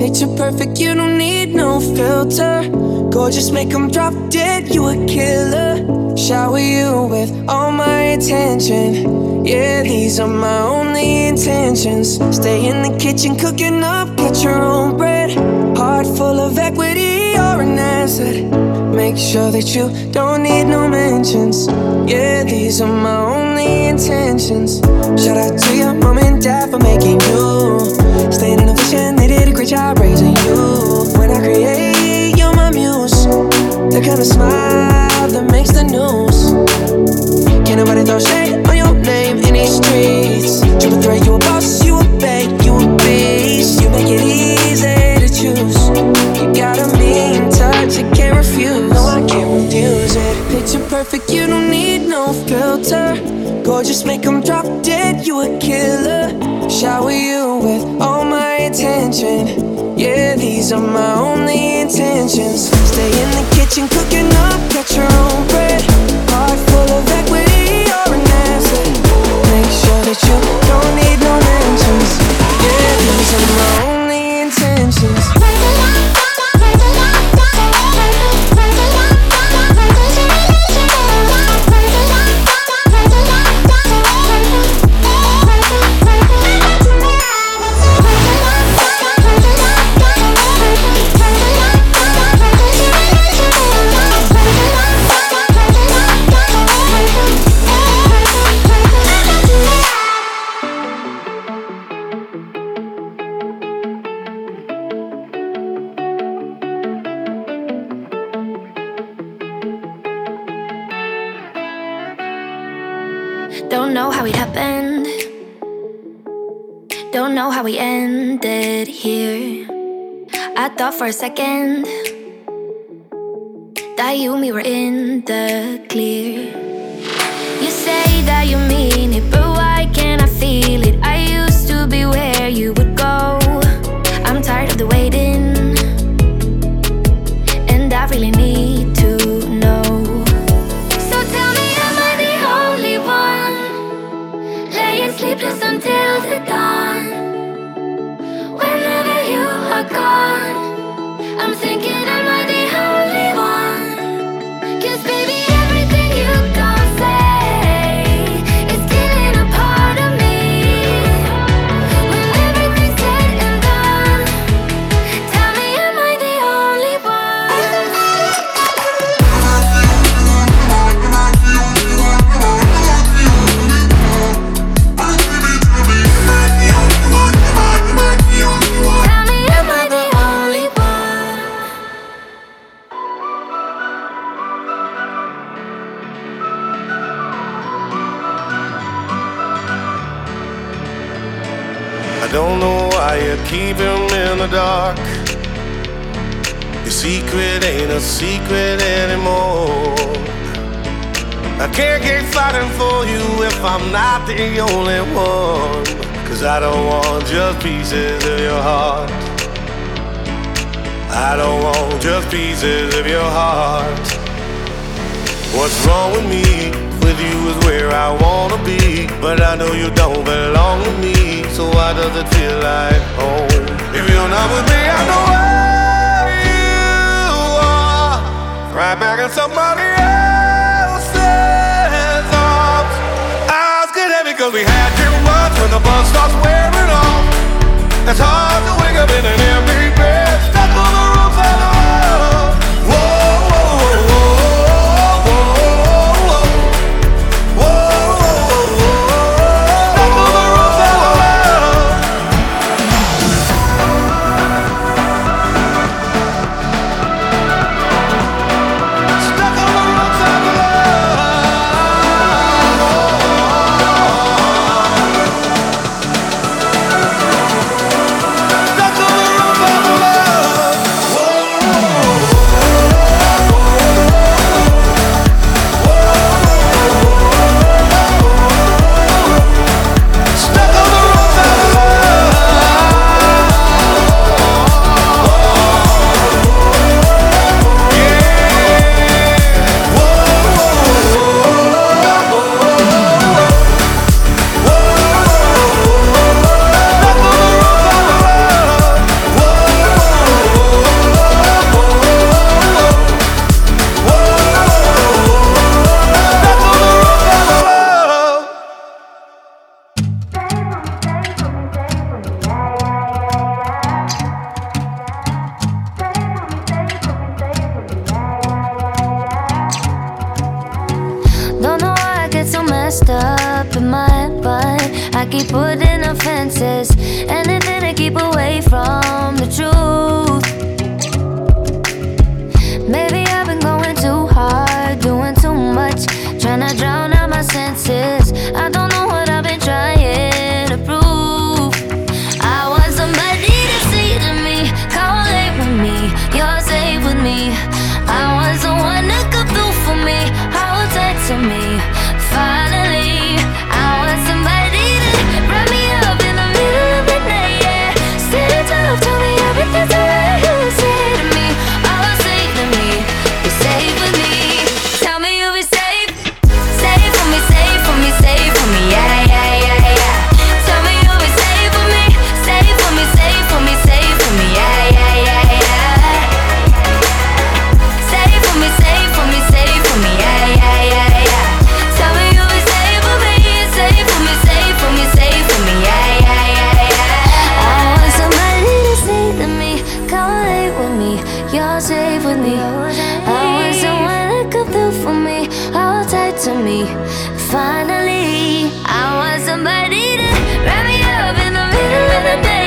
Picture perfect, you don't need no filter. Gorgeous, make them drop dead, you a killer. Shower you with all my attention. Yeah, these are my only intentions. Stay in the kitchen, cooking up, get your own bread. Heart full of equity, you're an asset. Make sure that you don't need no mentions. Yeah, these are my only intentions. Shout out to your mom and dad for making you. Staying in a vision, great job raising you. When I create, you're my muse. The kind of smile that makes the news. Can't nobody throw shade on your name in these streets. Triple threat, you a boss, you a bank, you a beast. You make it easy to choose. You got a mean touch, I can't refuse. No, I can't refuse it. Picture perfect, you don't need no filter. Gorgeous, make them drop dead, you a killer. Shower you with all my attention. Yeah, these are my only intentions. Stay in the kitchen, cooking up, get your own bread. Heart full of equity, you're an asset. Make sure that you for a second that you and me were in the clear. Secret anymore. I can't keep fighting for you if I'm not the only one. Cause I don't want just pieces of your heart. I don't want just pieces of your heart. What's wrong with me? With you is where I wanna be. But I know you don't belong with me. So why does it feel like home? If you're not with me, I know where Right back in somebody else's arms. Eyes get heavy cause we had too much when the bus starts wearing off. It's hard to wake up in an empty bed. you're safe with me. I was someone to come through for me, hold tight to me. Finally, I want somebody to wrap me up in the middle of the night.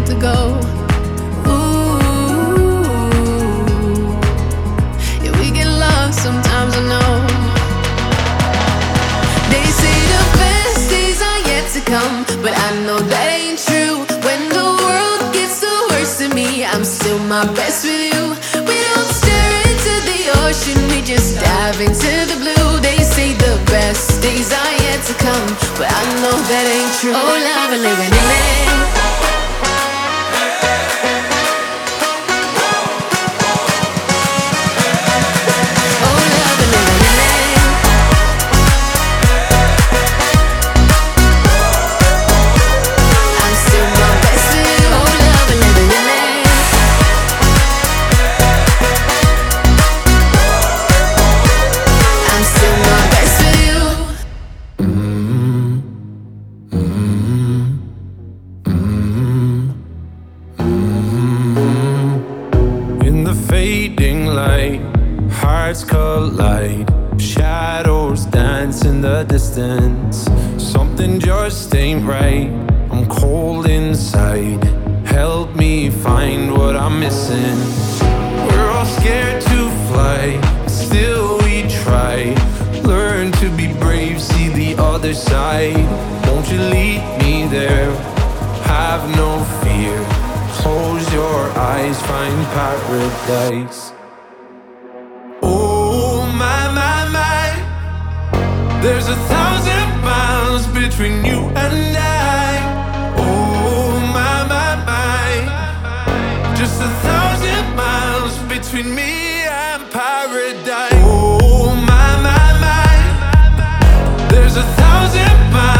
need to go. Ooh, yeah, we get lost sometimes, I know. They say the best days are yet to come, but I know that ain't true. When the world gets the worst of me, I'm still my best with you. We don't stare into the ocean, we just dive into the blue. They say the best days are yet to come, but I know that ain't true. Oh, love, living in it. find paradise. Oh my my my, there's a thousand miles between you and I. Oh my my my, just a thousand miles between me and paradise. Oh my my my, there's a thousand miles.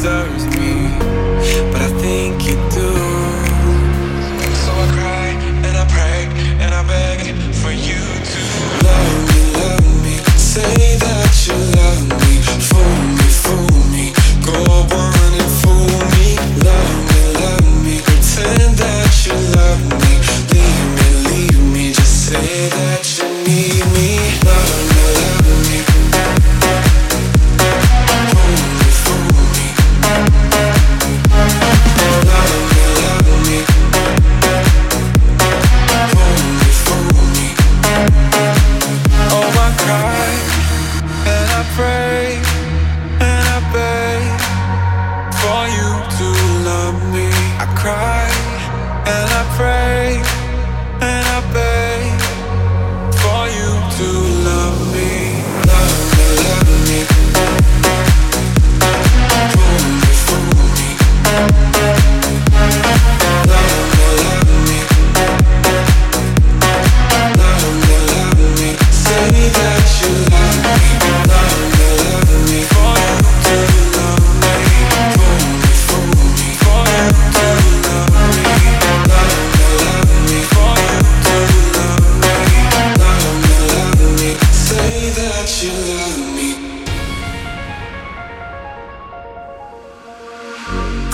deserves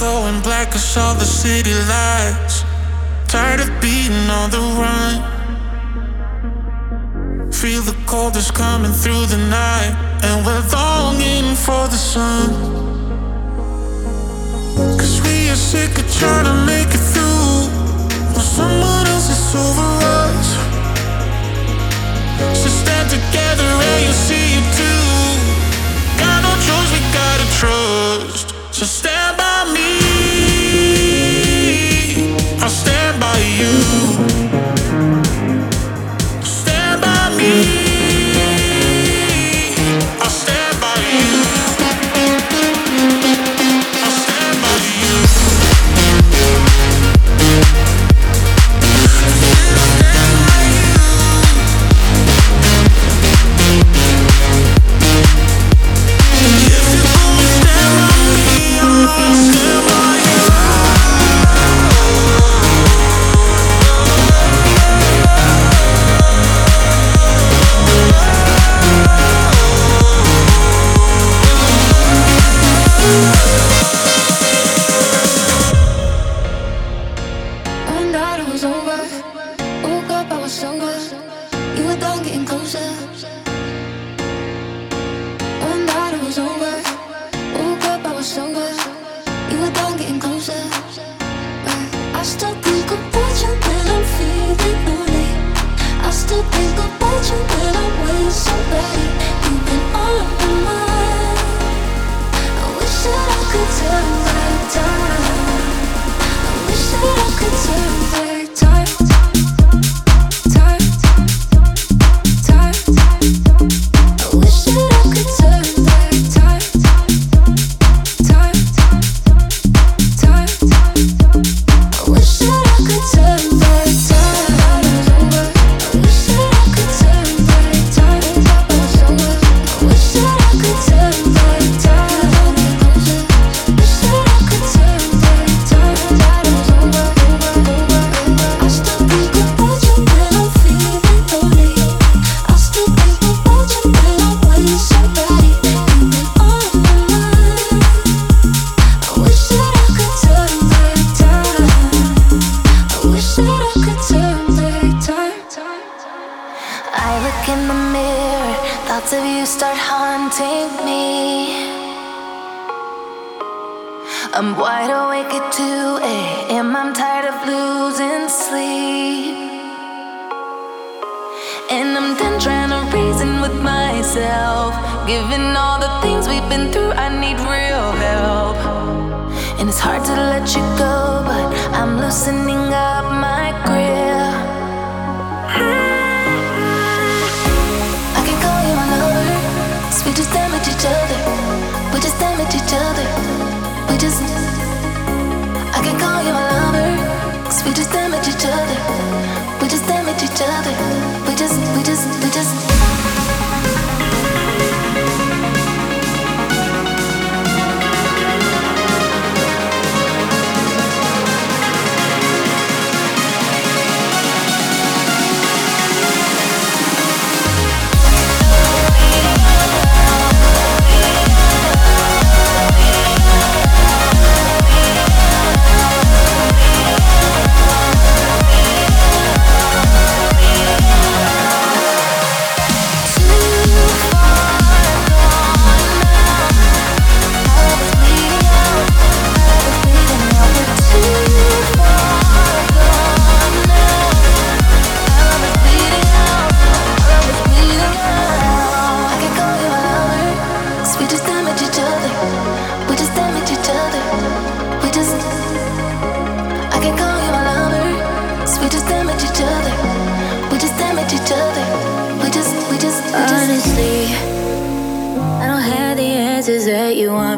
going black, I saw the city lights. Tired of being on the run. Feel the cold that's coming through the night, and we're longing for the sun. Cause we are sick of trying to make it through when someone else is over us. So stand together and you'll see it too. Got no choice, we gotta trust. So stand by me, I stand by you. something trying to reason with myself. Given all the things we've been through, I need real help. And it's hard to let you go, but I'm loosening up my grip. I can call you my over. We just damage each other. We just damage each other.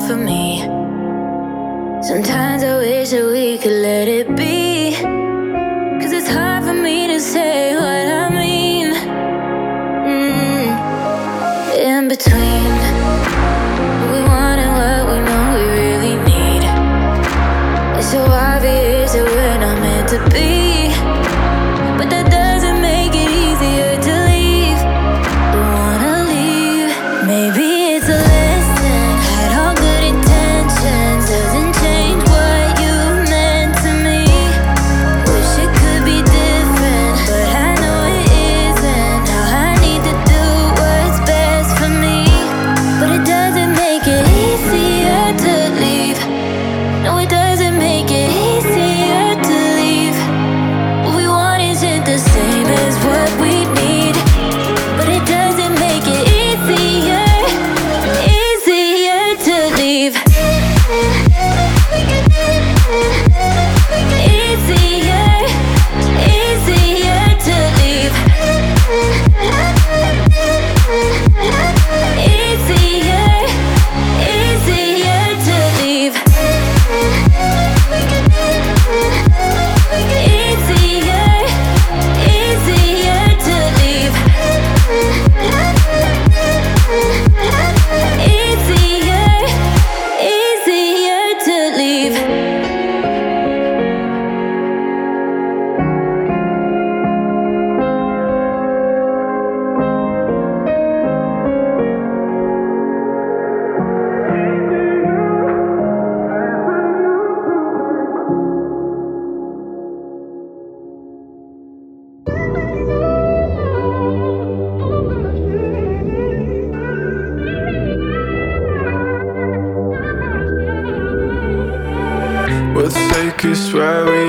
for me. Sometimes I wish that we could let it be.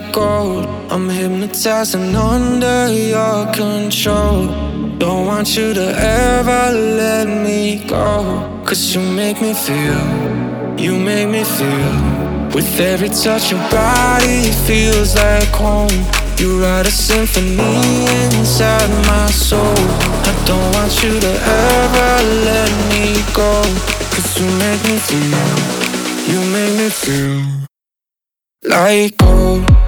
like gold? I'm hypnotized and under your control. Don't want you to ever let me go. Cause you make me feel, you make me feel. With every touch, your body feels like home. You write a symphony inside my soul. I don't want you to ever let me go. Cause you make me feel. You make me feel like gold